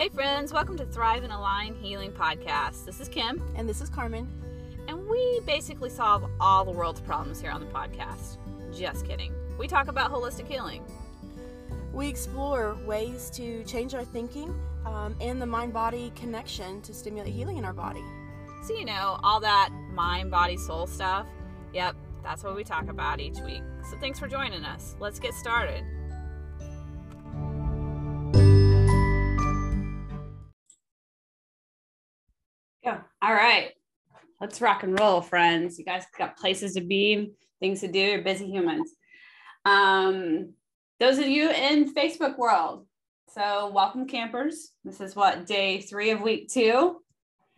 Hey, friends, welcome to Thrive and Align Healing Podcast. This is Kim. And this is Carmen. And we basically solve all the world's problems here on the podcast. Just kidding. We talk about holistic healing. We explore ways to change our thinking um, and the mind body connection to stimulate healing in our body. So, you know, all that mind, body, soul stuff. Yep, that's what we talk about each week. So, thanks for joining us. Let's get started. All right. Let's rock and roll, friends. You guys got places to be, things to do. You're busy humans. Um, those of you in Facebook world, so welcome campers. This is what day three of week two.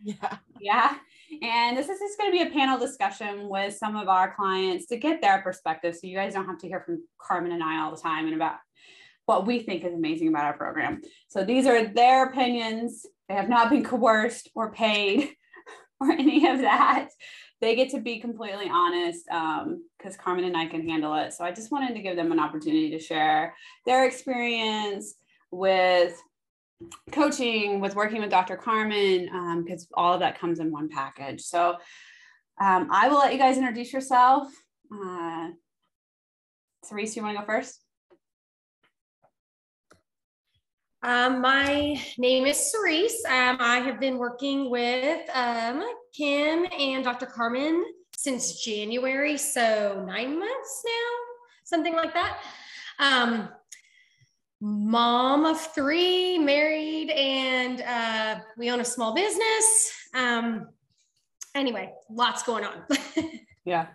Yeah. Yeah. And this is just going to be a panel discussion with some of our clients to get their perspective. So you guys don't have to hear from Carmen and I all the time and about what we think is amazing about our program. So these are their opinions. They have not been coerced or paid or any of that. They get to be completely honest because um, Carmen and I can handle it. So I just wanted to give them an opportunity to share their experience with coaching, with working with Dr. Carmen, because um, all of that comes in one package. So um, I will let you guys introduce yourself. Uh, you want to go first? Um, my name is Cerise. Um, I have been working with um, Kim and Dr. Carmen since January, so nine months now, something like that. Um, mom of three, married, and uh, we own a small business. Um, anyway, lots going on. yeah.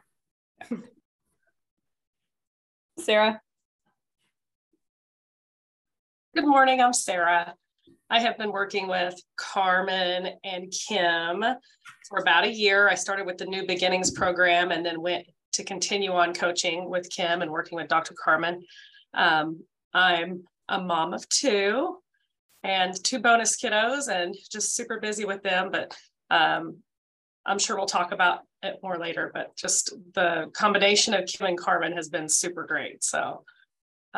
Sarah. Good morning, I'm Sarah. I have been working with Carmen and Kim for about a year. I started with the New Beginnings program and then went to continue on coaching with Kim and working with Dr. Carmen. Um, I'm a mom of two and two bonus kiddos and just super busy with them, but um, I'm sure we'll talk about it more later, but just the combination of Kim and Carmen has been super great. So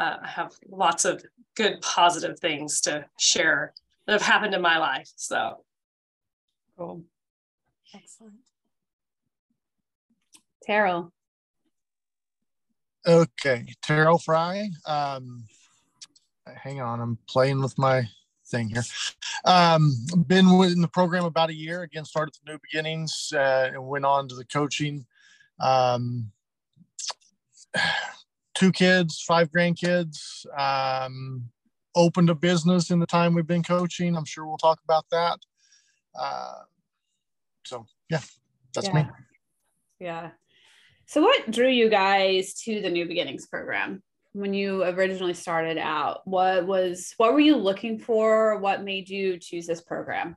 uh, I have lots of good positive things to share that have happened in my life. So cool. Excellent. Terrell. Okay, Terrell Fry. Um, hang on, I'm playing with my thing here. Um, been in the program about a year. Again, started the New Beginnings uh, and went on to the coaching. Um, two kids, five grandkids. Um, opened a business in the time we've been coaching. I'm sure we'll talk about that. Uh, so yeah, that's yeah. me. Yeah. So what drew you guys to the New Beginnings program when you originally started out? What was what were you looking for? What made you choose this program?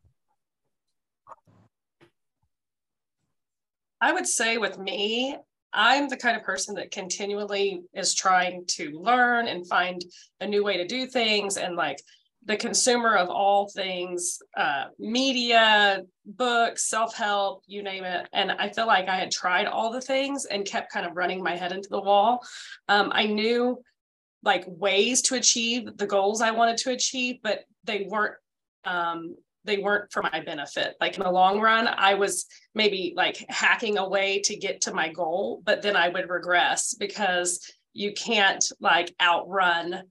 I would say with me, I'm the kind of person that continually is trying to learn and find a new way to do things and like the consumer of all things uh, media books self-help you name it. And i feel like i had tried all the things and kept kind of running my head into the wall. Um, i knew like ways to achieve the goals i wanted to achieve but they weren't um, they weren't for my benefit. Like in the long run, I was maybe like hacking away to get to my goal, but then I would regress because you can't like outrun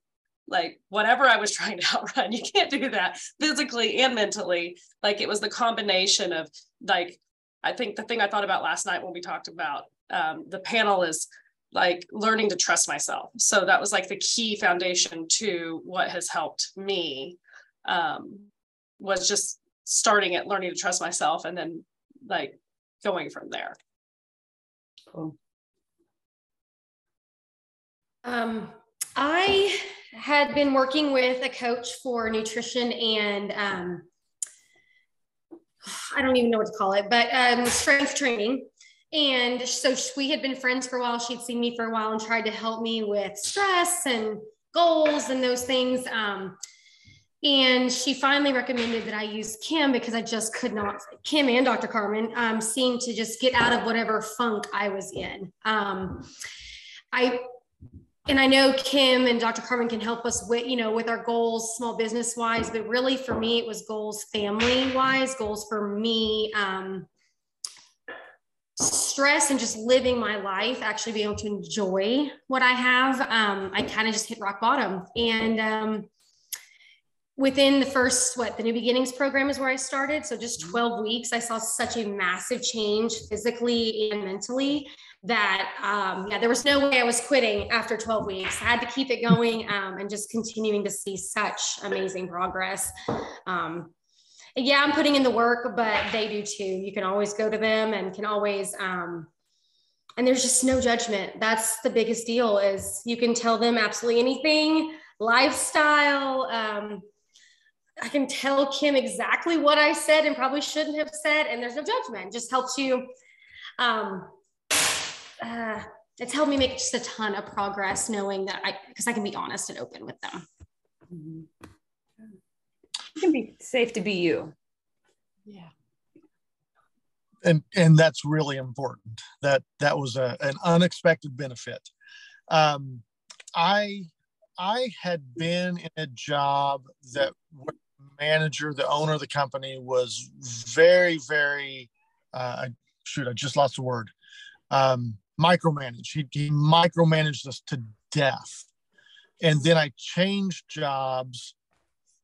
like whatever I was trying to outrun. You can't do that physically and mentally. Like it was the combination of like, I think the thing I thought about last night when we talked about um, the panel is like learning to trust myself. So that was like the key foundation to what has helped me um, was just starting at learning to trust myself and then like going from there. Cool. Um, I had been working with a coach for nutrition and um, I don't even know what to call it, but um, strength training. And so we had been friends for a while. She'd seen me for a while and tried to help me with stress and goals and those things. Um, and she finally recommended that I use Kim because I just could not, Kim and Dr. Carmen um, seemed to just get out of whatever funk I was in. Um, I and I know Kim and Dr. Carmen can help us with, you know, with our goals, small business wise, but really for me, it was goals family wise, goals for me, um, stress and just living my life, actually being able to enjoy what I have. Um, I kind of just hit rock bottom. And um, within the first, what, the New Beginnings program is where I started. So just 12 weeks, I saw such a massive change physically and mentally that um, yeah, there was no way I was quitting after 12 weeks. I had to keep it going um, and just continuing to see such amazing progress. Um, yeah, I'm putting in the work, but they do too. You can always go to them and can always, um, and there's just no judgment. That's the biggest deal is you can tell them absolutely anything, lifestyle. Um, I can tell Kim exactly what I said and probably shouldn't have said, and there's no judgment. It just helps you um, uh, it's helped me make just a ton of progress knowing that I, because I can be honest and open with them. You can be safe to be you. Yeah. And and that's really important. That that was a, an unexpected benefit. Um, I I had been in a job that manager, the owner of the company, was very very. Uh, shoot, I just lost the word. Um, micromanage. He, he micromanaged us to death. And then I changed jobs.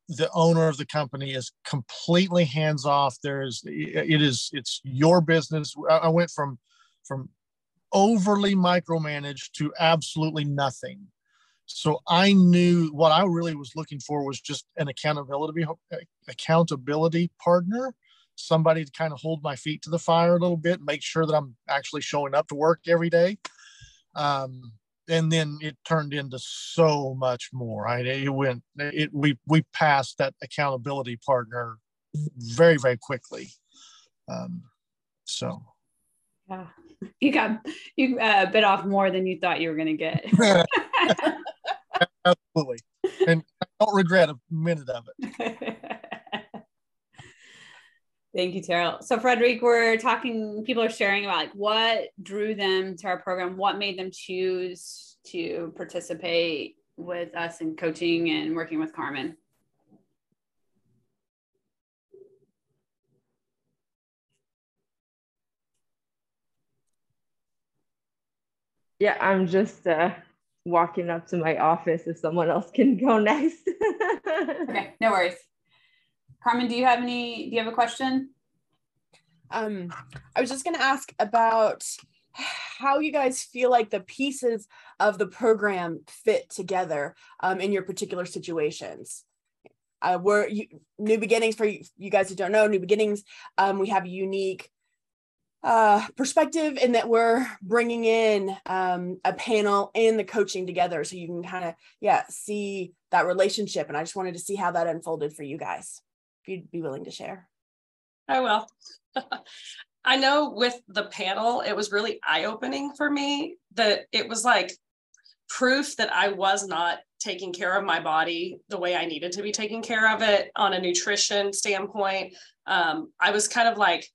The owner of the company is completely hands off. There's it is it's your business. I went from from overly micromanaged to absolutely nothing. So I knew what I really was looking for was just an accountability accountability partner somebody to kind of hold my feet to the fire a little bit, make sure that I'm actually showing up to work every day. Um, and then it turned into so much more. Right? It went. It we we passed that accountability partner very very quickly. Um, so. Yeah, you got you uh, bit off more than you thought you were going to get. Absolutely, and I don't regret a minute of it. Thank you, Terrell. So, Frederick, we're talking, people are sharing about like what drew them to our program, what made them choose to participate with us in coaching and working with Carmen. Yeah, I'm just uh, walking up to my office if someone else can go next. okay, no worries. Carmen, do you have any, do you have a question? Um, I was just going to ask about how you guys feel like the pieces of the program fit together um, in your particular situations. Uh, we're you, new beginnings for you, you, guys who don't know new beginnings. Um, we have a unique uh, perspective in that we're bringing in um, a panel and the coaching together, so you can kind of yeah see that relationship. And I just wanted to see how that unfolded for you guys if you'd be willing to share. I will. I know with the panel, it was really eye opening for me that it was like proof that I was not taking care of my body the way I needed to be taking care of it on a nutrition standpoint. Um, I was kind of like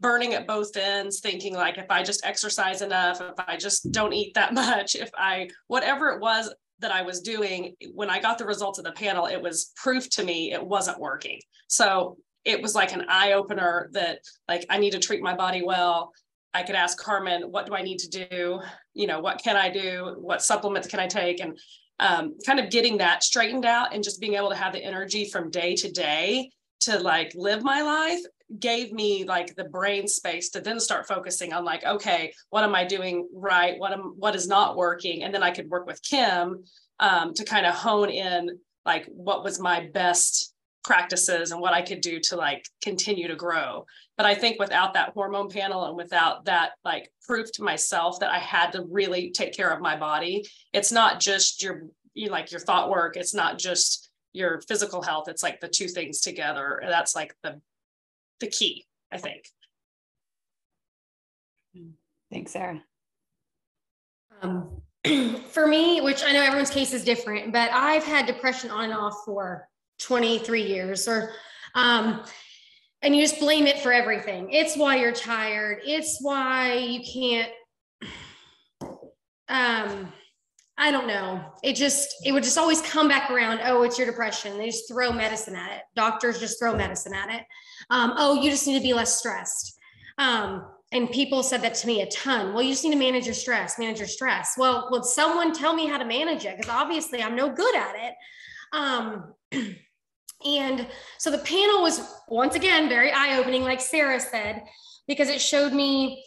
burning at both ends, thinking like if I just exercise enough, if I just don't eat that much, if I, whatever it was, that I was doing, when I got the results of the panel, it was proof to me it wasn't working. So it was like an eye opener that like I need to treat my body well. I could ask Carmen, what do I need to do? You know, what can I do? What supplements can I take? And um, kind of getting that straightened out and just being able to have the energy from day to day to like live my life gave me like the brain space to then start focusing on like okay what am i doing right? What am what is not working? And then i could work with kim um, to kind of hone in like what was my best practices and what i could do to like continue to grow. But i think without that hormone panel and without that like proof to myself that i had to really take care of my body it's not just your you like your thought work. It's not just your physical health. It's like the two things together. That's like the the key, I think. Thanks, Sarah. Um, for me, which I know everyone's case is different, but I've had depression on and off for 23 years or um, and you just blame it for everything. It's why you're tired. It's why you can't um I don't know. It just, it would just always come back around. Oh, it's your depression. They just throw medicine at it. Doctors just throw medicine at it. Um, oh, you just need to be less stressed. Um, and people said that to me a ton. Well, you just need to manage your stress, manage your stress. Well, would someone tell me how to manage it? Because obviously I'm no good at it. Um, and so the panel was once again very eye opening, like Sarah said, because it showed me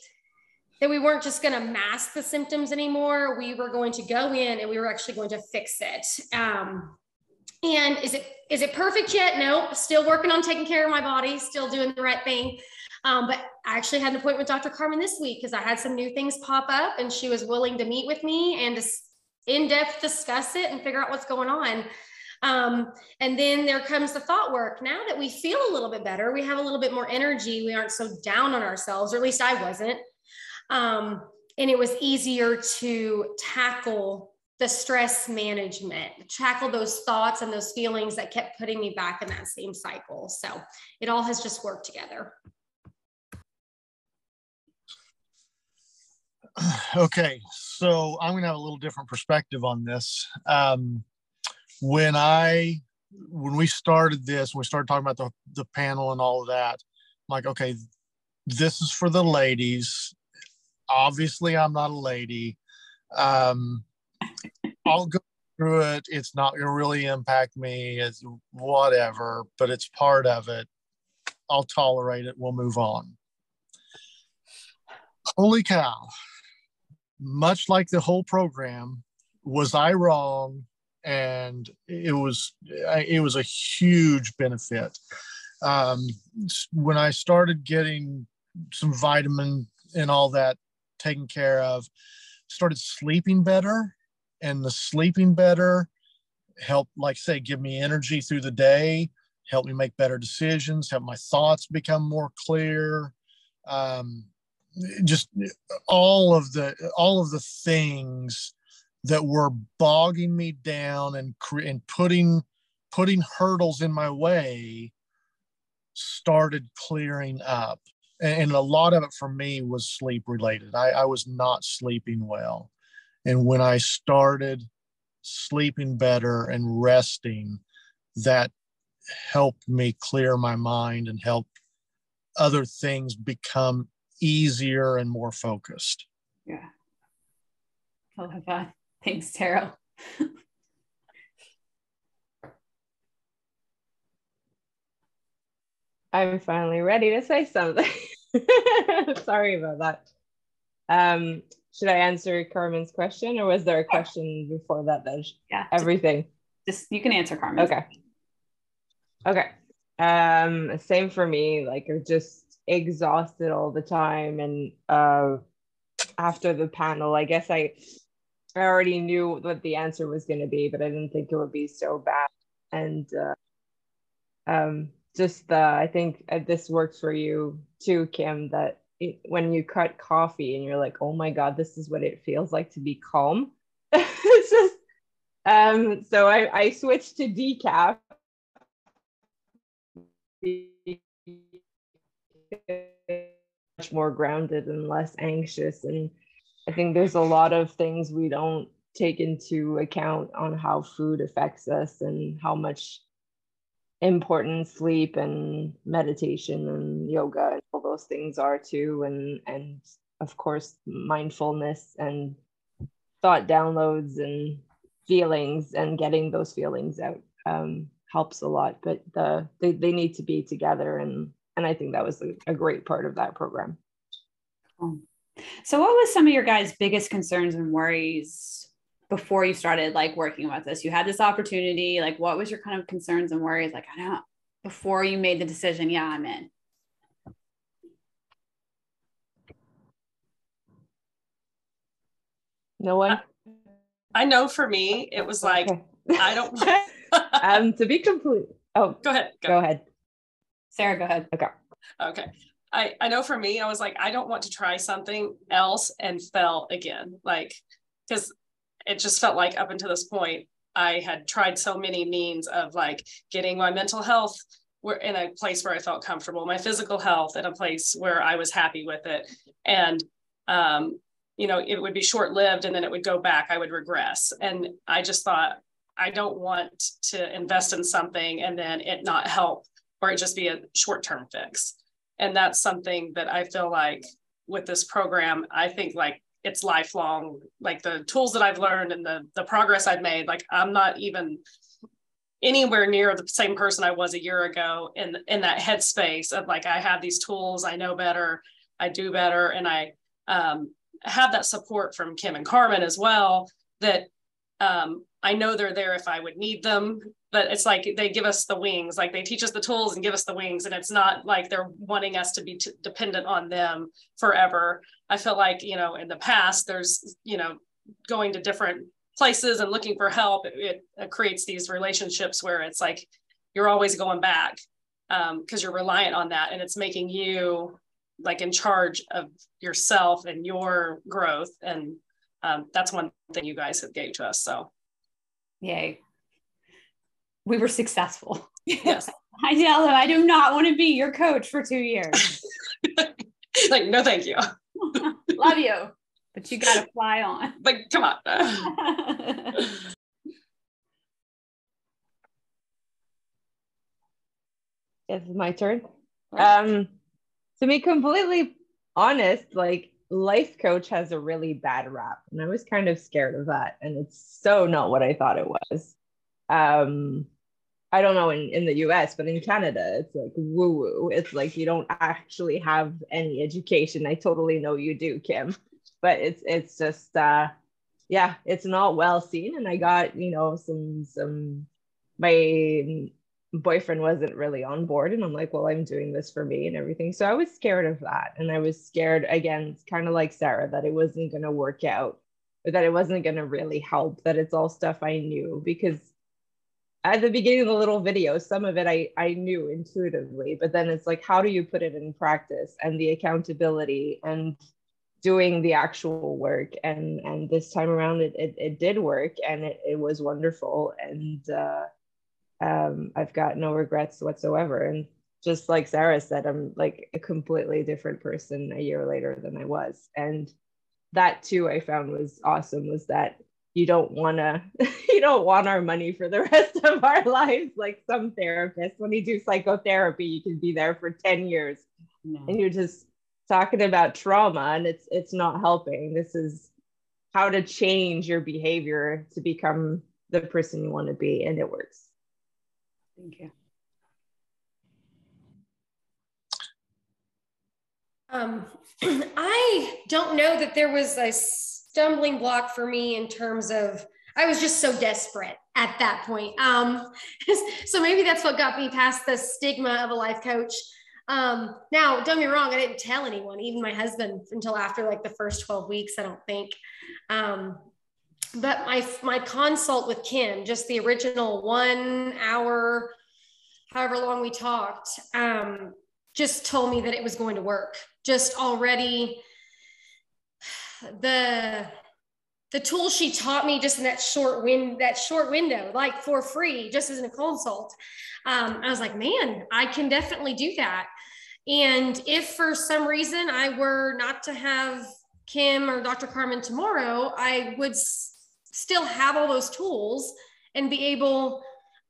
that we weren't just going to mask the symptoms anymore. We were going to go in and we were actually going to fix it. Um, and is it is it perfect yet? No, still working on taking care of my body, still doing the right thing. Um, but I actually had an appointment with Dr. Carmen this week because I had some new things pop up and she was willing to meet with me and in depth discuss it and figure out what's going on. Um, and then there comes the thought work. Now that we feel a little bit better, we have a little bit more energy. We aren't so down on ourselves, or at least I wasn't. Um, and it was easier to tackle the stress management, tackle those thoughts and those feelings that kept putting me back in that same cycle. So it all has just worked together. Okay, so I'm going to have a little different perspective on this. Um, when I when we started this, we started talking about the, the panel and all of that, I'm like, okay, this is for the ladies. Obviously, I'm not a lady. Um, I'll go through it. It's not going to really impact me. It's whatever, but it's part of it. I'll tolerate it. We'll move on. Holy cow. Much like the whole program, was I wrong and it was it was a huge benefit. Um, when I started getting some vitamin and all that taken care of, started sleeping better, and the sleeping better helped, like say, give me energy through the day, help me make better decisions, help my thoughts become more clear. Um, just all of the all of the things that were bogging me down and and putting putting hurdles in my way started clearing up and, a lot of it for me was sleep related. I, I was not sleeping well. And when i started sleeping better and resting that helped me clear my mind and help other things become easier and more focused. Yeah. I love that. Thanks, Tara. I'm finally ready to say something. Sorry about that. Um, should I answer Carmen's question or was there a question before that? Then yeah, everything. Just, just you can answer Carmen. Okay. Okay. Um, same for me. Like I'm just exhausted all the time, and uh, after the panel, I guess I I already knew what the answer was going to be, but I didn't think it would be so bad. And uh, um, just the, I think uh, this works for you too, Kim, that it, when you cut coffee and you're like, oh my God, this is what it feels like to be calm. it's just, um, so I, I switched to decaf. Much more grounded and less anxious and I think there's a lot of things we don't take into account on how food affects us and how much important sleep and meditation and yoga and all those things are too. And and of course mindfulness and thought downloads and feelings and getting those feelings out um, helps a lot. But the they, they need to be together. And and i think that was a, a great part of that program. So, what was some of your guys' biggest concerns and worries before you started like working with us? You had this opportunity. Like, what was your kind of concerns and worries? Like, I don't before you made the decision. Yeah, I'm in. No one. I know for me, it was like okay. I don't. um, to be complete. Oh, go ahead. Go. go ahead. Sarah, go ahead. Okay. Okay. I, I know for me, I was like, I don't want to try something else and fail again. Like, because it just felt like up until this point, I had tried so many means of like getting my mental health where in a place where I felt comfortable, my physical health in a place where I was happy with it. And um, you know, it would be short lived and then it would go back, I would regress. And I just thought, I don't want to invest in something and then it not help or it just be a short term fix. And that's something that I feel like with this program, I think like it's lifelong, like the tools that I've learned and the, the progress I've made, like I'm not even anywhere near the same person I was a year ago in, in that headspace of like, I have these tools, I know better, I do better. And I um, have that support from Kim and Carmen as well, that um, I know they're there if I would need them, but it's like they give us the wings, like they teach us the tools and give us the wings. And it's not like they're wanting us to be t- dependent on them forever. I feel like, you know, in the past, there's, you know, going to different places and looking for help, it, it creates these relationships where it's like you're always going back because um, you're reliant on that and it's making you like in charge of yourself and your growth. And um, that's one thing you guys have gave to us. So Yay. We were successful. Yes. I tell him I do not want to be your coach for two years. like, no, thank you. Love you, but you got to fly on. Like, come on. it's my turn. Um, to be completely honest, like life coach has a really bad rap and i was kind of scared of that and it's so not what i thought it was um i don't know in, in the us but in canada it's like woo woo it's like you don't actually have any education. I totally know you do kim. But it's it's just uh yeah it's not well seen. And i got you know some some my boyfriend wasn't really on board. And i'm like well i'm doing this for me and everything. So i was scared of that. And i was scared again kind of like sarah that it wasn't going to work out or that it wasn't going to really help that it's all stuff i knew. Because at the beginning of the little video some of it i i knew intuitively but then it's like how do you put it in practice and the accountability and doing the actual work and and this time around it it, it did work and it, it was wonderful and uh um, I've got no regrets whatsoever. And just like Sarah said, I'm like a completely different person a year later than I was. And that too, I found was awesome was that you don't want to, you don't want our money for the rest of our lives. Like some therapists, when you do psychotherapy, you can be there for 10 years no. and you're just talking about trauma and it's, it's not helping. This is how to change your behavior to become the person you want to be. And it works. Thank you. Um, I don't know that there was a stumbling block for me in terms of I was just so desperate at that point. Um, so maybe that's what got me past the stigma of a life coach. Um, now, don't get me wrong, I didn't tell anyone, even my husband, until after like the first 12 weeks, I don't think. Um, but my my consult with Kim, just the original one hour, however long we talked, um, just told me that it was going to work. Just already the the tool she taught me just in that short win that short window, like for free, just as a consult. Um, I was like, man, I can definitely do that. And if for some reason I were not to have Kim or Dr. Carmen tomorrow, I would still have all those tools and be able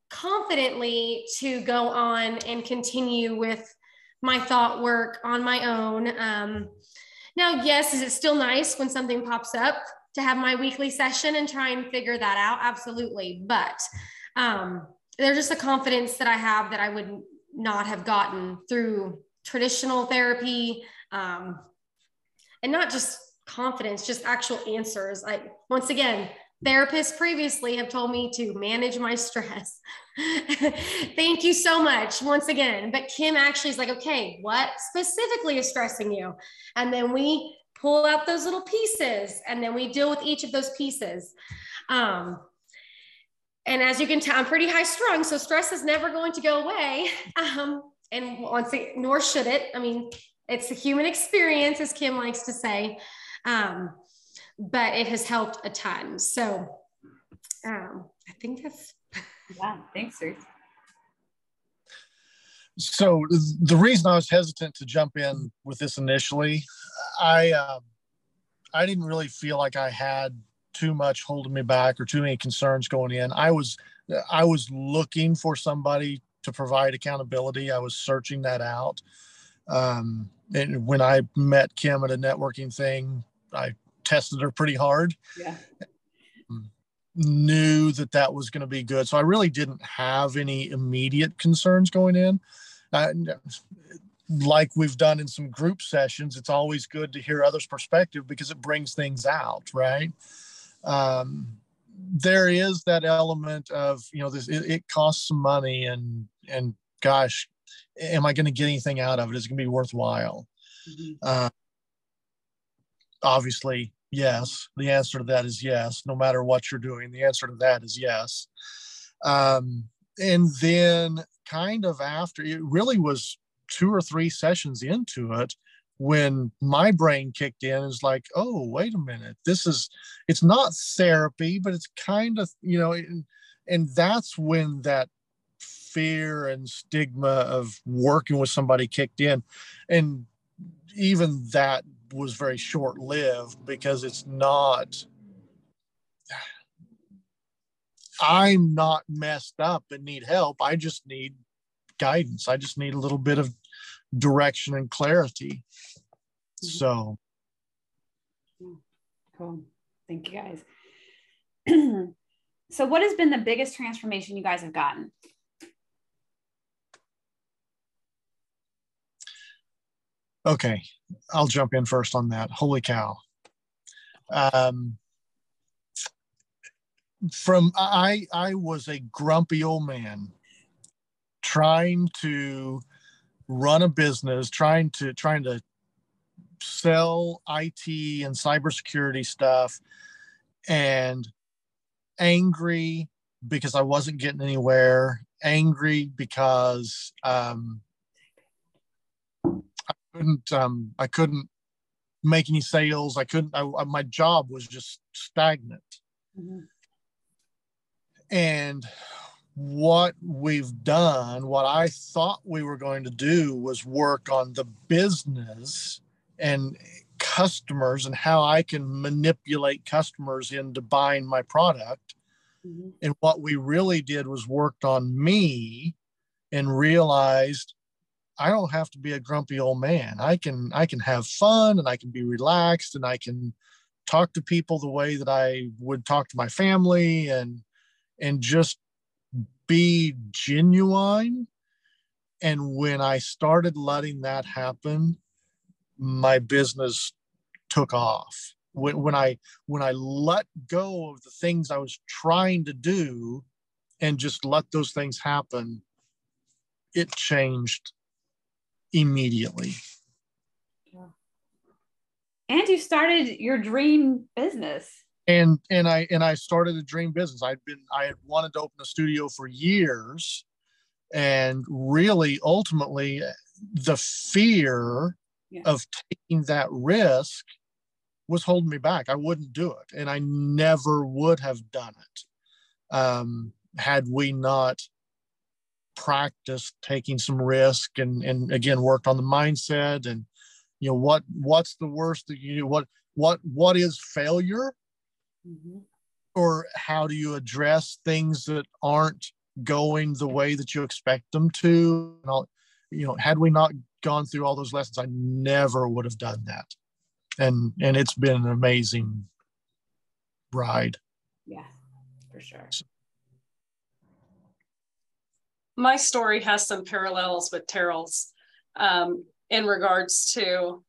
confidently to go on and continue with my thought work on my own. Um, now, yes, is it still nice when something pops up to have my weekly session and try and figure that out? Absolutely. But um, there's just a confidence that I have that I would not have gotten through traditional therapy. Um, and not just confidence, just actual answers. Like, once again, therapists previously have told me to manage my stress. Thank you so much once again. But Kim actually is like, okay, what specifically is stressing you? And then we pull out those little pieces and then we deal with each of those pieces. Um, and as you can tell, I'm pretty high strung, so stress is never going to go away. Um, and once it, nor should it. I mean, it's a human experience, as Kim likes to say. Um, but it has helped a ton. So um, I think that's. yeah, thanks, Ruth. So the reason I was hesitant to jump in with this initially, I um, I didn't really feel like I had too much holding me back or too many concerns going in. I was I was looking for somebody to provide accountability. I was searching that out. Um, and when I met Kim at a networking thing, I tested her pretty hard. Yeah. Knew that that was going to be good. So I really didn't have any immediate concerns going in. Uh, like we've done in some group sessions, it's always good to hear others' perspective because it brings things out, right? Um, there is that element of you know this it, it costs some money and and gosh am i going to get anything out of it is it going to be worthwhile mm-hmm. uh, obviously yes the answer to that is yes no matter what you're doing the answer to that is yes. Um, and then kind of after it really was two or three sessions into it when my brain kicked in is like oh wait a minute this is it's not therapy but it's kind of you know and, and that's when that fear and stigma of working with somebody kicked in. And even that was very short lived because it's not I'm not messed up and need help. I just need guidance. I just need a little bit of direction and clarity. Mm-hmm. So cool. Thank you guys. so what has been the biggest transformation you guys have gotten? Okay, I'll jump in first on that. Holy cow. Um, from I I was a grumpy old man trying to run a business, trying to trying to sell IT and cybersecurity stuff and angry because I wasn't getting anywhere, angry because um, couldn't um, I couldn't make any sales. I couldn't. I, my job was just stagnant. Mm-hmm. And what we've done, what I thought we were going to do was work on the business and customers and how I can manipulate customers into buying my product. Mm-hmm. And what we really did was worked on me and realized I don't have to be a grumpy old man. I can I can have fun and I can be relaxed and I can talk to people the way that I would talk to my family and and just be genuine. And when I started letting that happen, my business took off. When, when I when I let go of the things I was trying to do and just let those things happen, it changed immediately. And you started your dream business. And and I and I started a dream business. I'd been I had wanted to open a studio for years and really ultimately the fear yeah. of taking that risk was holding me back. I wouldn't do it, and I never would have done it um, had we not practiced taking some risk and and again worked on the mindset and you know what what's the worst that you what what what is failure mm-hmm. or how do you address things that aren't going the way that you expect them to and all you know had we not gone through all those lessons, I never would have done that. And and it's been an amazing ride. Yeah, for sure. My story has some parallels with Terrell's um, in regards to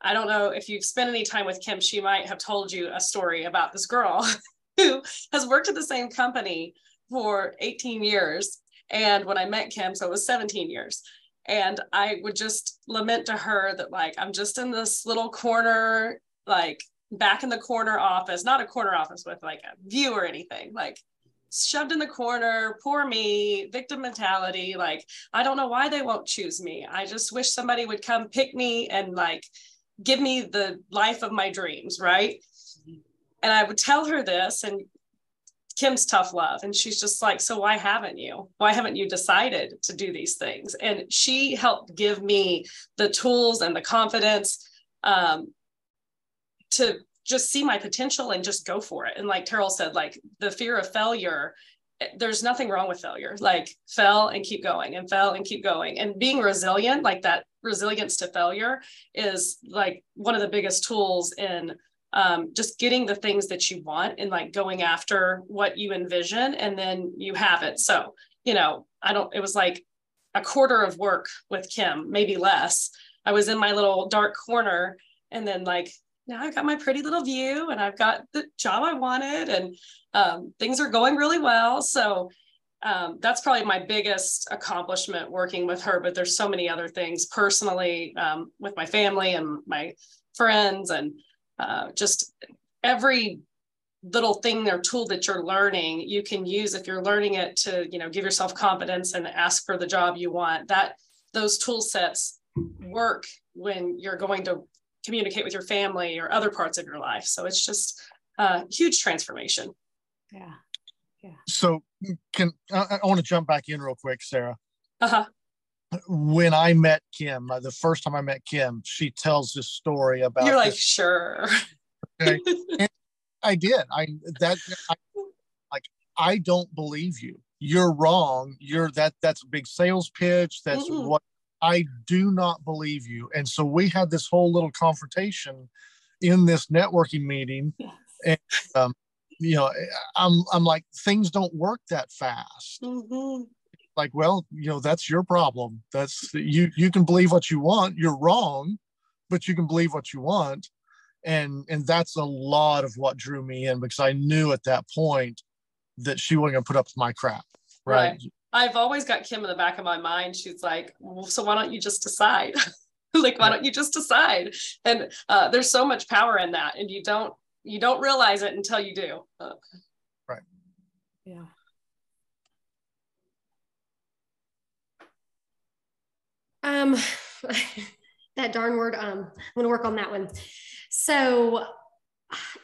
I don't know if you've spent any time with Kim, she might have told you a story about this girl who has worked at the same company for 18 years. And when I met Kim, so it was 17 years and i would just lament to her that like i'm just in this little corner like back in the corner office not a corner office with like a view or anything like shoved in the corner poor me victim mentality like i don't know why they won't choose me i just wish somebody would come pick me and like give me the life of my dreams right and i would tell her this and Kim's tough love. And she's just like, So why haven't you? Why haven't you decided to do these things? And she helped give me the tools and the confidence um, to just see my potential and just go for it. And like Terrell said, like the fear of failure, eh, there's nothing wrong with failure. Like fell and keep going and fell and keep going. And being resilient, like that resilience to failure is like one of the biggest tools in um, just getting the things that you want and like going after what you envision and then you have it. So, you know, I don't, it was like a quarter of work with Kim, maybe less. I was in my little dark corner and then like now I've got my pretty little view and I've got the job I wanted and um, things are going really well. So um, that's probably my biggest accomplishment working with her. But there's so many other things personally um, with my family and my friends and uh, just every little thing or tool that you're learning you can use if you're learning it to you know give yourself confidence and ask for the job you want that those tool sets work when you're going to communicate with your family or other parts of your life. So it's just a huge transformation. Yeah. Yeah. So can I, I want to jump back in real quick, Sarah. Uh-huh. When I met Kim, uh, the first time I met Kim, she tells this story about. You're like, this. sure. Okay. I did. I that I, like I don't believe you. You're wrong. You're that. That's a big sales pitch. That's mm-hmm. what I do not believe you. And so we had this whole little confrontation in this networking meeting. Yes. And, um, you know, I'm, I'm like, things don't work that fast. Mm-hmm. Like, well, you know, that's your problem. That's you, you can believe what you want. You're wrong, but you can believe what you want. And, and that's a lot of what drew me in because I knew at that point that she wasn't gonna put up with my crap. right. right I've always got Kim in the back of my mind. She's like, well, so why don't you just decide? like, why don't you just decide? And uh, there's so much power in that, and you don't you don't realize it until you do. Uh, right. Yeah. Um, that darn word. Um, I'm going to work on that one. So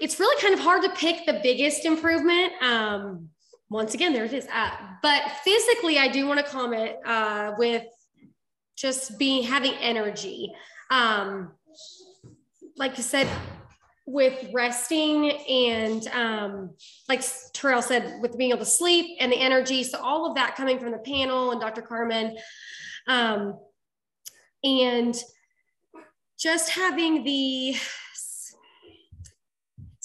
it's really kind of hard to pick the biggest improvement. Um, once again, there it is. Uh, but physically, I do want to comment uh, with just being having energy. Um, like you said, with resting and um, like Terrell said, with being able to sleep and the energy. So all of that coming from the panel and Dr. Carmen. Um, and just having the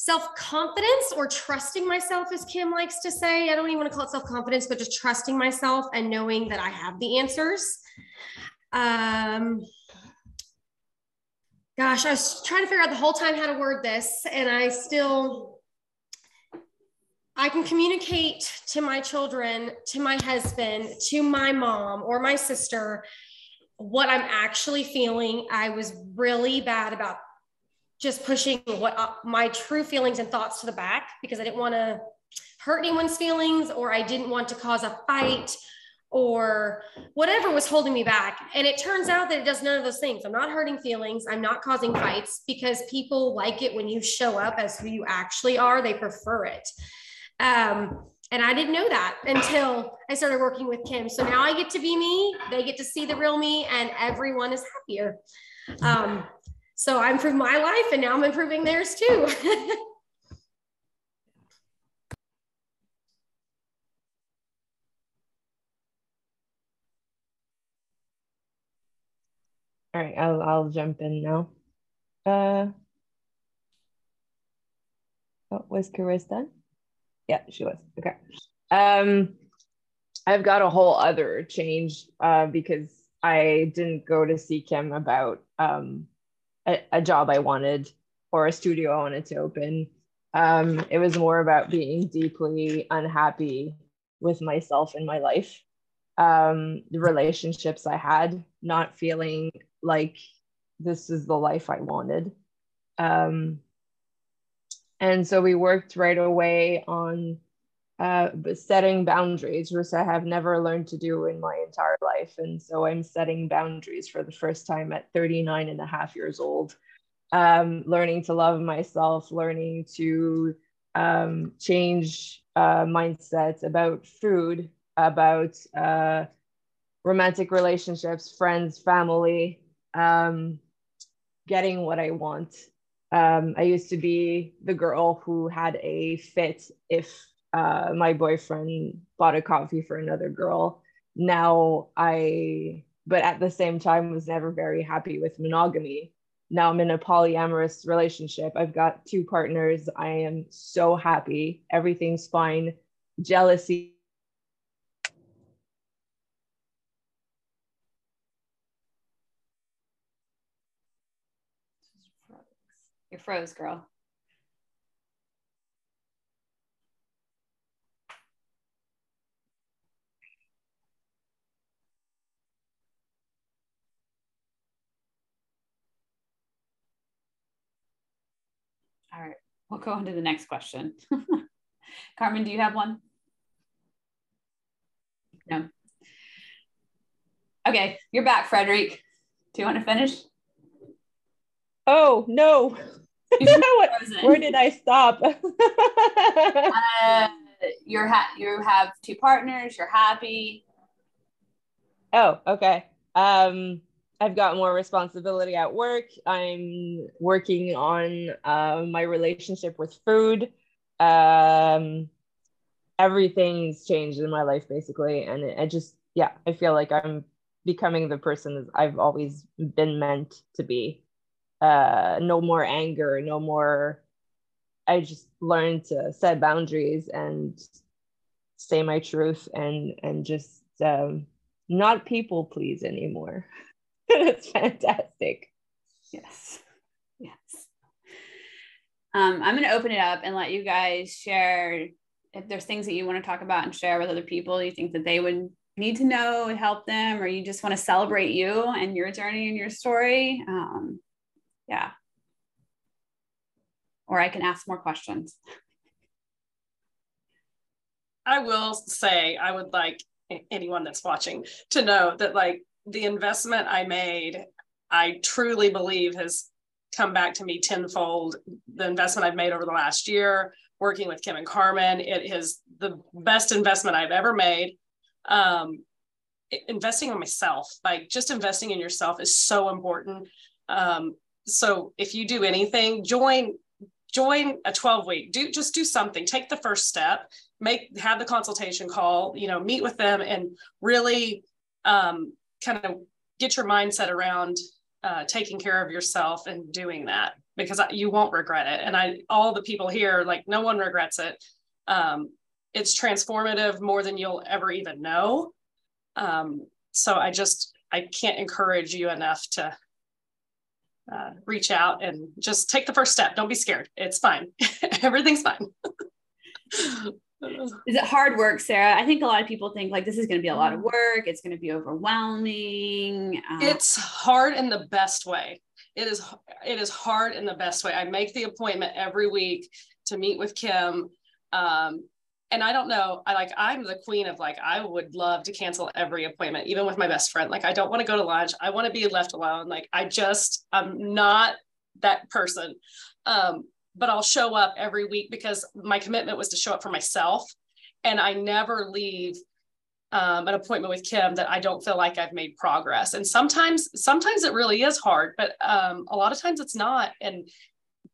self confidence or trusting myself, as Kim likes to say. I don't even want to call it self confidence, but just trusting myself and knowing that I have the answers. Um, gosh, I was trying to figure out the whole time how to word this, and I still. I can communicate to my children, to my husband, to my mom or my sister what I'm actually feeling. I was really bad about just pushing what uh, my true feelings and thoughts to the back because I didn't want to hurt anyone's feelings or I didn't want to cause a fight or whatever was holding me back. And it turns out that it does none of those things. I'm not hurting feelings. I'm not causing fights because people like it when you show up as who you actually are. They prefer it. Um, and I didn't know that until I started working with Kim. So now I get to be me. They get to see the real me, and everyone is happier. Um, so I improved my life and now I'm improving theirs too. All right, I'll, I'll jump in now. Uh, oh, was Chris done? Yeah, she was. Okay. Um, I've got a whole other change uh, because I didn't go to see Kim about um, a, a job I wanted or a studio I wanted to open. Um, it was more about being deeply unhappy with myself in my life, um, the relationships I had, not feeling like this is the life I wanted. Um, and so we worked right away on uh, setting boundaries, which I have never learned to do in my entire life. And so I'm setting boundaries for the first time at 39 and a half years old, um, learning to love myself, learning to um, change uh, mindsets about food, about uh, romantic relationships, friends, family, um, getting what I want. Um, I used to be the girl who had a fit if uh, my boyfriend bought a coffee for another girl. Now I, but at the same time, was never very happy with monogamy. Now I'm in a polyamorous relationship. I've got two partners. I am so happy. Everything's fine. Jealousy You froze, girl. All right, we'll go on to the next question. Carmen, do you have one? No. Okay, you're back, Frederick. Do you want to finish? Oh, no. where did I stop? uh, you're ha- you have two partners. You're happy. Oh, okay. Um, I've got more responsibility at work. I'm working on uh, my relationship with food. Um, everything's changed in my life basically, and it, I just yeah, I feel like I'm becoming the person I've always been meant to be uh, no more anger, no more. I just learned to set boundaries and say my truth and and just um, not people please anymore. it's fantastic. Yes. Yes. Um, I'm going to open it up and let you guys share if there's things that you want to talk about and share with other people you think that they would need to know and help them, or you just want to celebrate you and your journey and your story. Um, yeah. Or I can ask more questions. I will say, I would like anyone that's watching to know that, like, the investment I made, I truly believe has come back to me tenfold. The investment I've made over the last year, working with Kim and Carmen, it is the best investment I've ever made. Um, investing in myself, like just investing in yourself is so important. Um, so if you do anything, join join a 12 week do just do something take the first step make have the consultation call you know meet with them and really um, kind of get your mindset around uh, taking care of yourself and doing that because you won't regret it and i all the people here like no one regrets it um, it's transformative more than you'll ever even know um, so i just i can't encourage you enough to uh, reach out and just take the first step. Don't be scared. It's fine. Everything's fine. is it hard work, Sarah? I think a lot of people think like this is going to be a lot of work. It's going to be overwhelming. Uh, it's hard in the best way. It is. It is hard in the best way. I make the appointment every week to meet with Kim. Um, and I don't know, I like I'm the queen of like I would love to cancel every appointment, even with my best friend. Like I don't want to go to lunch. I want to be left alone. Like I just I'm not that person. Um, but I'll show up every week because my commitment was to show up for myself. And I never leave um, an appointment with Kim that I don't feel like I've made progress. And sometimes, sometimes it really is hard, but um, a lot of times it's not. And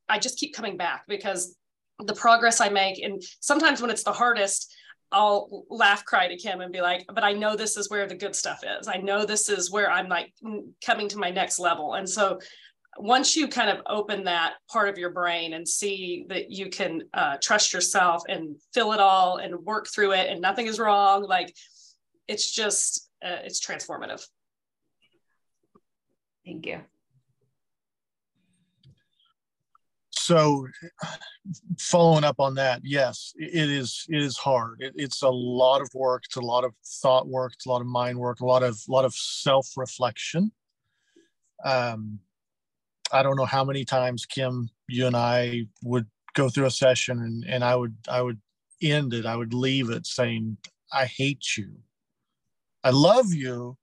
I just keep coming back because the progress I make. And sometimes when it's the hardest, I'll laugh, cry to Kim and be like, but I know this is where the good stuff is. I know this is where I'm like coming to my next level. And so once you kind of open that part of your brain and see that you can uh, trust yourself and feel it all and work through it and nothing is wrong, like it's just, uh, it's transformative. Thank you. so following up on that yes it is it is hard it, it's a lot of work it's a lot of thought work it's a lot of mind work a lot of a lot of self-reflection um i don't know how many times kim you and i would go through a session and and i would i would end it i would leave it saying i hate you i love you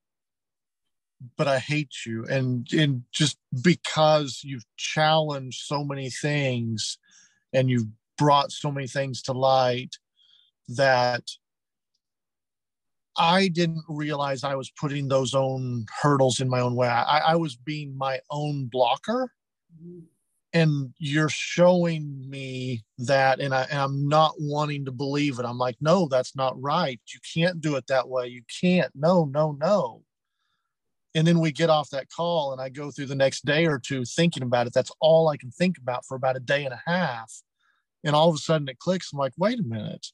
but I hate you. And and just because you've challenged so many things and you've brought so many things to light that I didn't realize I was putting those own hurdles in my own way. I, I was being my own blocker. Mm-hmm. and you're showing me that and, I, and i'm not wanting to believe it. I'm like no that's not right. You can't do it that way. You can't. No no no. And then we get off that call and i go through the next day or two thinking about it. That's all i can think about for about a day and a half. And all of a sudden it clicks. I'm like wait a minute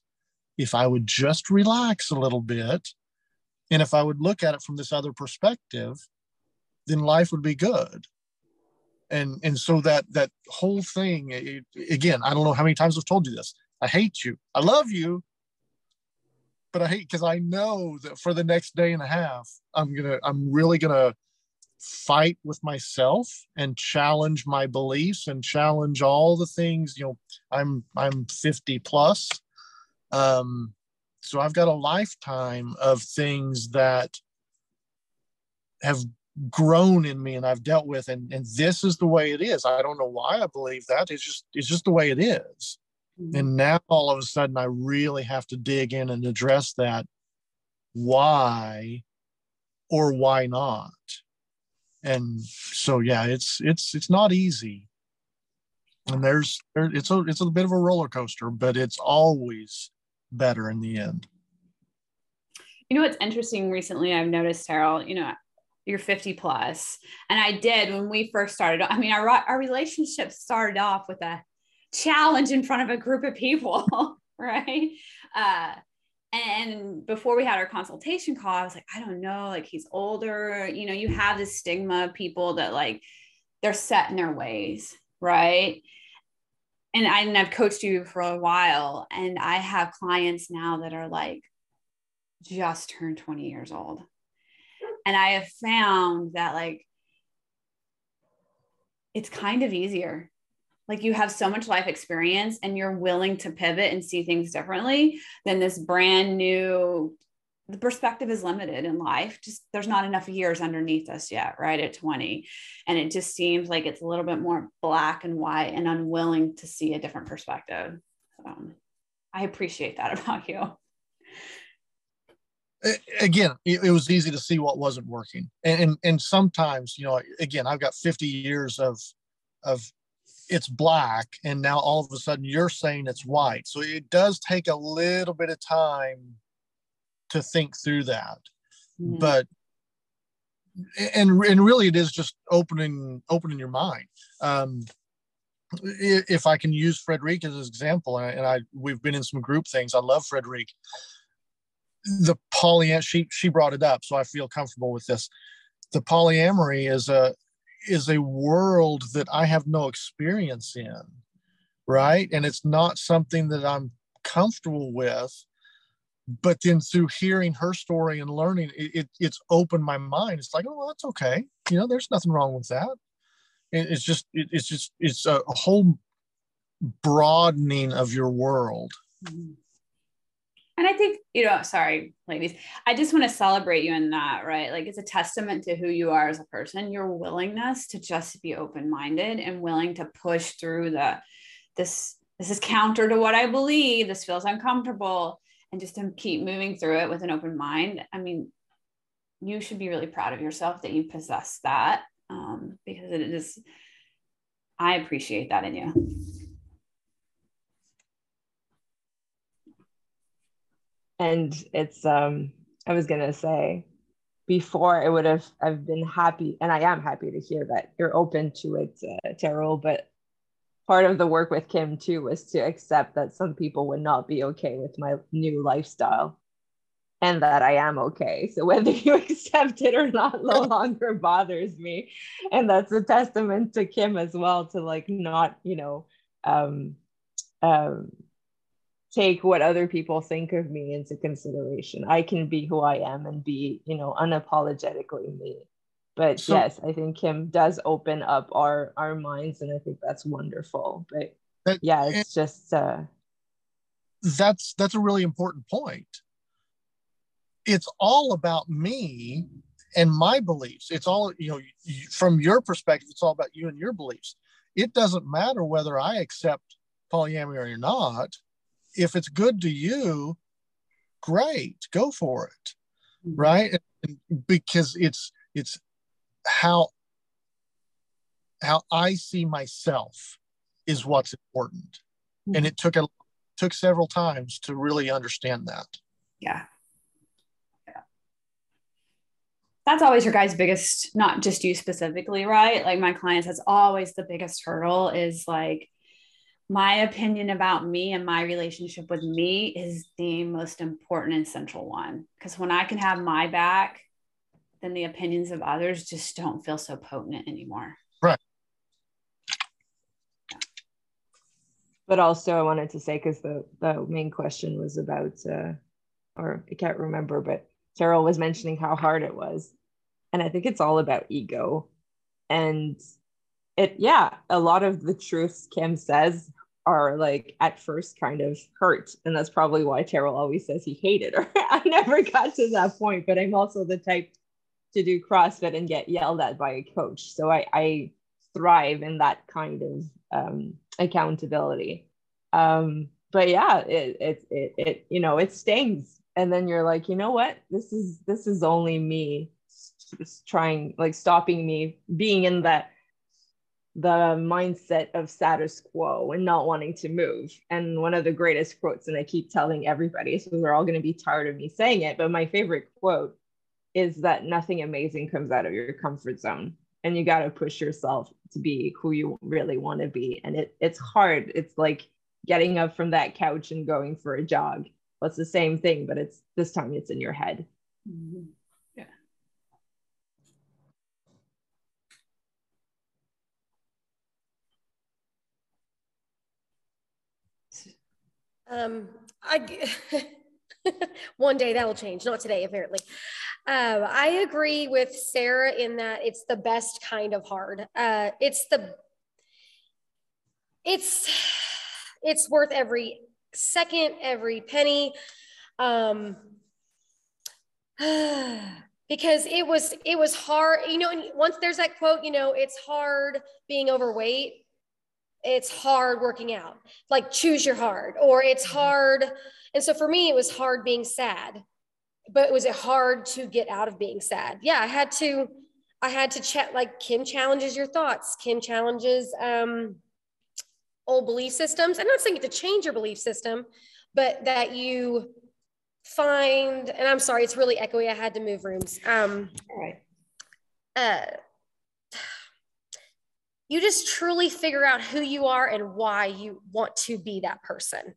if i would just relax a little bit and if i would look at it from this other perspective then life would be good. And and so that that whole thing it, again i don't know how many times i've told you this. I hate you. I love you but i hate because i know that for the next day and a half i'm gonna i'm really gonna fight with myself and challenge my beliefs and challenge all the things you know i'm i'm 50 plus um so i've got a lifetime of things that have grown in me and I've dealt with and and this is the way it is. I don't know why I believe that. It's just it's just the way it is. Mm-hmm. And now all of a sudden I really have to dig in and address that why or why not. And so yeah, it's it's it's not easy. And there's there, it's a it's a bit of a roller coaster, but it's always better in the end. You know what's interesting recently I've noticed, Harold, you know, you're 50. And I did when we first started. I mean, our, our relationship started off with a challenge in front of a group of people, right? Uh, and before we had our consultation call, I was like, I don't know, like he's older. You know, you have this stigma of people that like they're set in their ways, right? And, I, and I've coached you for a while, and I have clients now that are like just turned 20 years old and I have found that like it's kind of easier. Like you have so much life experience and you're willing to pivot and see things differently than this brand new the perspective is limited in life. Just there's not enough years underneath us yet, right? At 20. And it just seems like it's a little bit more black and white and unwilling to see a different perspective. Um, I appreciate that about you again it, was easy to see what wasn't working and, and and sometimes you know again i've got 50 years of of it's black and now all of a sudden you're saying it's white so it does take a little bit of time to think through that. Mm-hmm. but and and really it is just opening opening your mind. Um if i can use frederic as an example and i we've been in some group things i love frederic. The poly she she brought it up so i feel comfortable with this. The polyamory is a is a world that i have no experience in right? And it's not something that i'm comfortable with but then through hearing her story and learning it, it it's opened my mind it's like oh well, that's okay you know there's nothing wrong with that it's just it, it's just it's a, a whole broadening of your world mm-hmm and I think, you know, sorry, ladies, I just want to celebrate you in that, right? Like it's a testament to who you are as a person, your willingness to just be open minded and willing to push through the, this, this is counter to what I believe. This feels uncomfortable. And just to keep moving through it with an open mind. I mean, you should be really proud of yourself that you possess that um, because it is, I appreciate that in you. and it's um i was gonna say before it would have i've been happy and i am happy to hear that you're open to it uh, terrell but part of the work with kim too was to accept that some people would not be okay with my new lifestyle and that i am okay so whether you accept it or not no longer bothers me and that's a testament to kim as well to like not you know um um take what other people think of me into consideration. I can be who I am and be, you know, unapologetically me. But so, yes, I think Kim does open up our our minds, and I think that's wonderful. But yeah, it's just uh, that's that's a really important point. It's all about me and my beliefs. It's all you know from your perspective. It's all about you and your beliefs. It doesn't matter whether I accept polyamory or not if it's good to you, great, go for it. Mm-hmm. Right. And because it's, it's how, how I see myself is what's important. Mm-hmm. And it took a took several times to really understand that. Yeah. Yeah. That's always your guys' biggest, not just you specifically, right? Like my clients, that's always the biggest hurdle is like my opinion about me and my relationship with me is the most important and central one. Because when I can have my back, then the opinions of others just don't feel so potent anymore. Right. But also, I wanted to say because the the main question was about, uh, or I can't remember, but Carol was mentioning how hard it was, and I think it's all about ego, and it yeah, a lot of the truths Kim says are like at first kind of hurt, and that's probably why Terrell always says he hated her. I never got to that point, but I'm also the type to do CrossFit and get yelled at by a coach, so I, I thrive in that kind of um, accountability. Um, but yeah, it, it, it, it, you know, it stings. And then you're like, you know what? This is, this is only me just trying, like stopping me being in that, the mindset of status quo and not wanting to move. And one of the greatest quotes, and I keep telling everybody, so they're all going to be tired of me saying it, but my favorite quote is that nothing amazing comes out of your comfort zone. And you got to push yourself to be who you really want to be. And it it's hard. It's like getting up from that couch and going for a jog. Well, it's the same thing but it's this time it's in your head. Mm-hmm. yeah. Um i one day that will change. Not today apparently um, I agree with Sarah in that it's the best kind of hard. Uh, it's the it's it's worth every second, every penny. Um, because it was it was hard, you know, and once there's that quote, you know, it's hard being overweight. It's hard working out. Like choose your hard, or it's mm-hmm. hard. And so for me, it was hard being sad but was it hard to get out of being sad? Yeah, I had to, I had to chat like Kim challenges your thoughts. Kim challenges um, old belief systems. I'm not saying to change your belief system, but that you find, and I'm sorry, it's really echoey. I had to move rooms. Um, All right. Uh, you just truly figure out who you are and why you want to be that person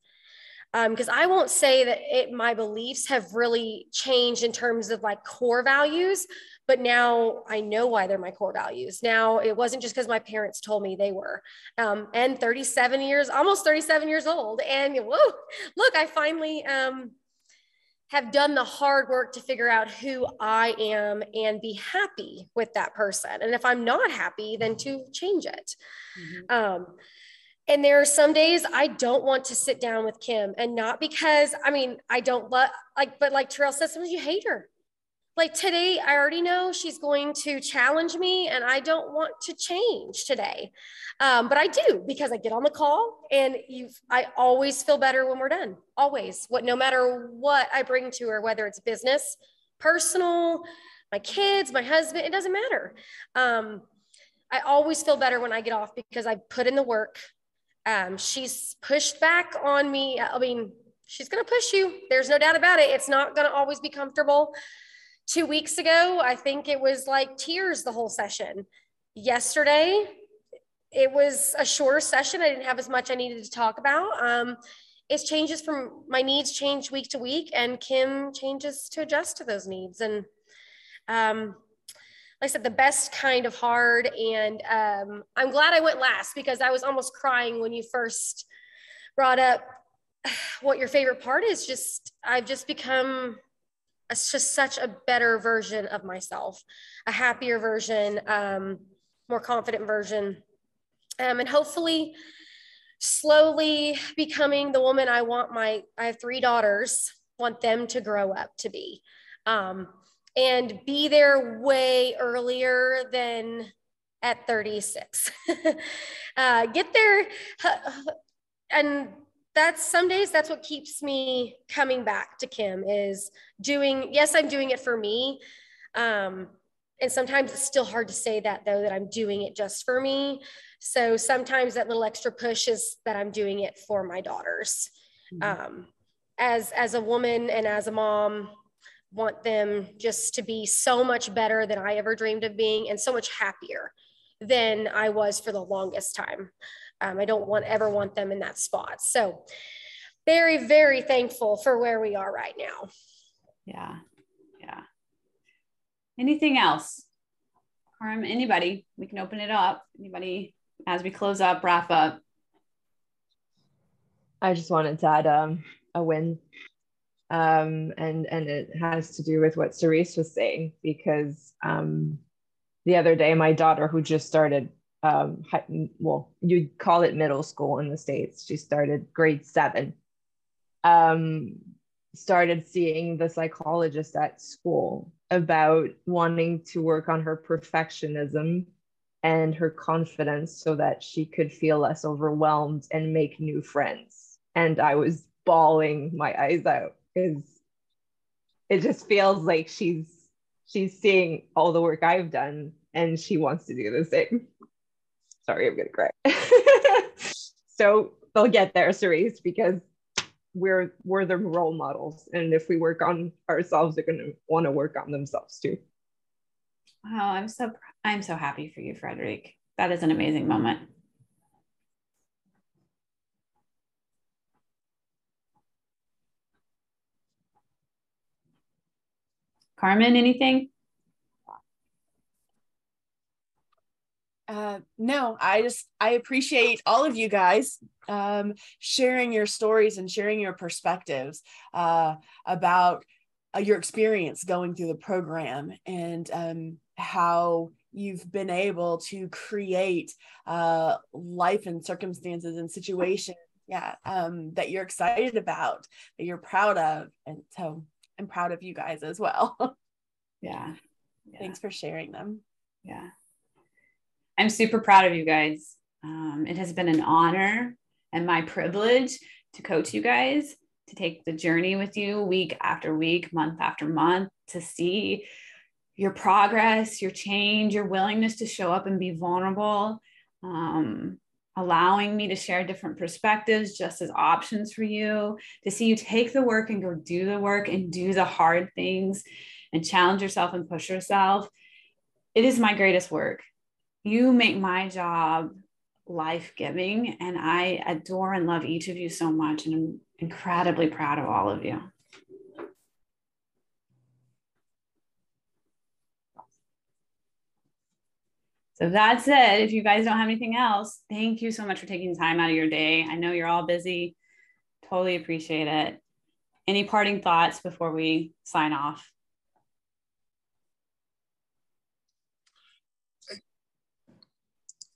because um, I won't say that it, my beliefs have really changed in terms of like core values, but now I know why they're my core values. Now it wasn't just because my parents told me they were. Um, and 37 years, almost 37 years old, and whoa, look, I finally um, have done the hard work to figure out who I am and be happy with that person. And if I'm not happy, then to change it. Mm-hmm. And there are some days I don't want to sit down with Kim and not because I mean, I don't love like, but like Terrell says, sometimes you hate her. Like today, I already know she's going to challenge me and I don't want to change today. Um, but I do because I get on the call and you I always feel better when we're done. Always. What no matter what I bring to her, whether it's business, personal, my kids, my husband, it doesn't matter. Um, I always feel better when I get off because I put in the work. Um, she's pushed back on me. I mean, she's going to push you. There's no doubt about it. It's not going to always be comfortable. Two weeks ago, I think it was like tears the whole session. Yesterday, it was a shorter session. I didn't have as much I needed to talk about. Um, it changes from my needs change week to week, and Kim changes to adjust to those needs. And um, like I said, the best kind of hard. And um, I'm glad I went last because I was almost crying when you first brought up what your favorite part is. Just, I've just become a, just such a better version of myself, a happier version, um, more confident version. Um, and hopefully, slowly becoming the woman I want my, I have three daughters, want them to grow up to be. Um, and be there way earlier than at 36. uh, get there. And that's some days that's what keeps me coming back to Kim is doing, yes, I'm doing it for me. Um, and sometimes it's still hard to say that though that i'm doing it just for me so sometimes that little extra push is that i'm doing it for my daughters mm-hmm. um, as as a woman and as a mom want them just to be so much better than i ever dreamed of being and so much happier than i was for the longest time. Um, i don't want ever want them in that spot. So very very thankful for where we are right now. Yeah yeah. Anything else? From anybody? We can open it up. Anybody as we close up wrap up? I just wanted to add um, a win um, and and it has to do with what Cerise was saying because um, the other day my daughter who just started um, well you'd call it middle school in the states. She started grade seven um, started seeing the psychologist at school about wanting to work on her perfectionism and her confidence so that she could feel less overwhelmed and make new friends. And i was bawling my eyes out because it just feels like she's she's seeing all the work I've done and she wants to do the same. Sorry, I'm gonna cry. so they'll get there, Cerise, because we're we're the role models. And if we work on ourselves, they're gonna want to work on themselves too. Wow, I'm so I'm so happy for you, Frederick. That is an amazing moment. Carmen, anything? Uh, no, I just I appreciate all of you guys um, sharing your stories and sharing your perspectives uh, about uh, your experience going through the program and um, how you've been able to create uh, life and circumstances and situations, yeah, um, that you're excited about, that you're proud of, and so I'm proud of you guys as well. yeah. yeah. Thanks for sharing them. Yeah. I'm super proud of you guys. Um, it has been an honor and my privilege to coach you guys, to take the journey with you week after week, month after month, to see your progress, your change, your willingness to show up and be vulnerable. Um, allowing me to share different perspectives just as options for you, to see you take the work and go do the work and do the hard things and challenge yourself and push yourself. It is my greatest work. You make my job life giving, and I adore and love each of you so much, and I'm incredibly proud of all of you. So that's it. If you guys don't have anything else, thank you so much for taking time out of your day. I know you're all busy. Totally appreciate it. Any parting thoughts before we sign off?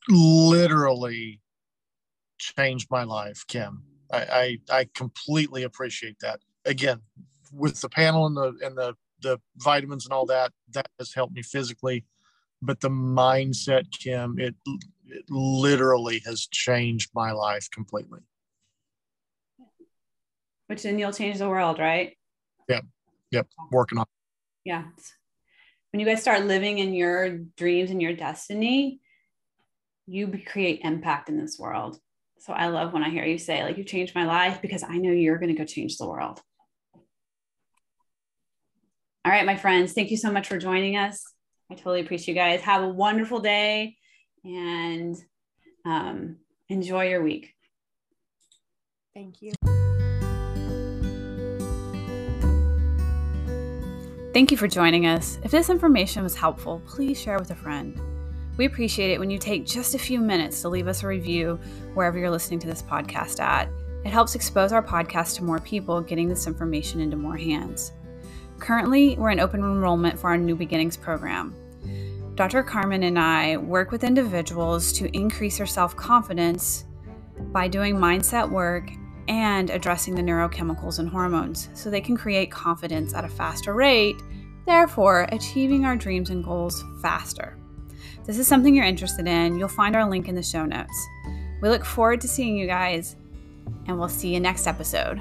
Literally changed my life, Kim. I, I, I completely appreciate that. Again, with the panel and the and the the vitamins and all that, that has helped me physically but the mindset, Kim, it, it literally has changed my life completely. Which then you'll change the world, right? Yep. Yep. Working on. Yeah. When you guys start living in your dreams and your destiny, you create impact in this world. So I love when I hear you say, like, you changed my life because I know you're going to go change the world. All right, my friends, thank you so much for joining us. I totally appreciate you guys. Have a wonderful day and um, enjoy your week. Thank you. Thank you for joining us. If this information was helpful, please share with a friend. We appreciate it when you take just a few minutes to leave us a review wherever you're listening to this podcast at. It helps expose our podcast to more people, getting this information into more hands. Currently, we're in open enrollment for our New Beginnings program. Dr. Carmen and I work with individuals to increase their self confidence by doing mindset work and addressing the neurochemicals and hormones so they can create confidence at a faster rate, therefore, achieving our dreams and goals faster. If this is something you're interested in, you'll find our link in the show notes. We look forward to seeing you guys, and we'll see you next episode.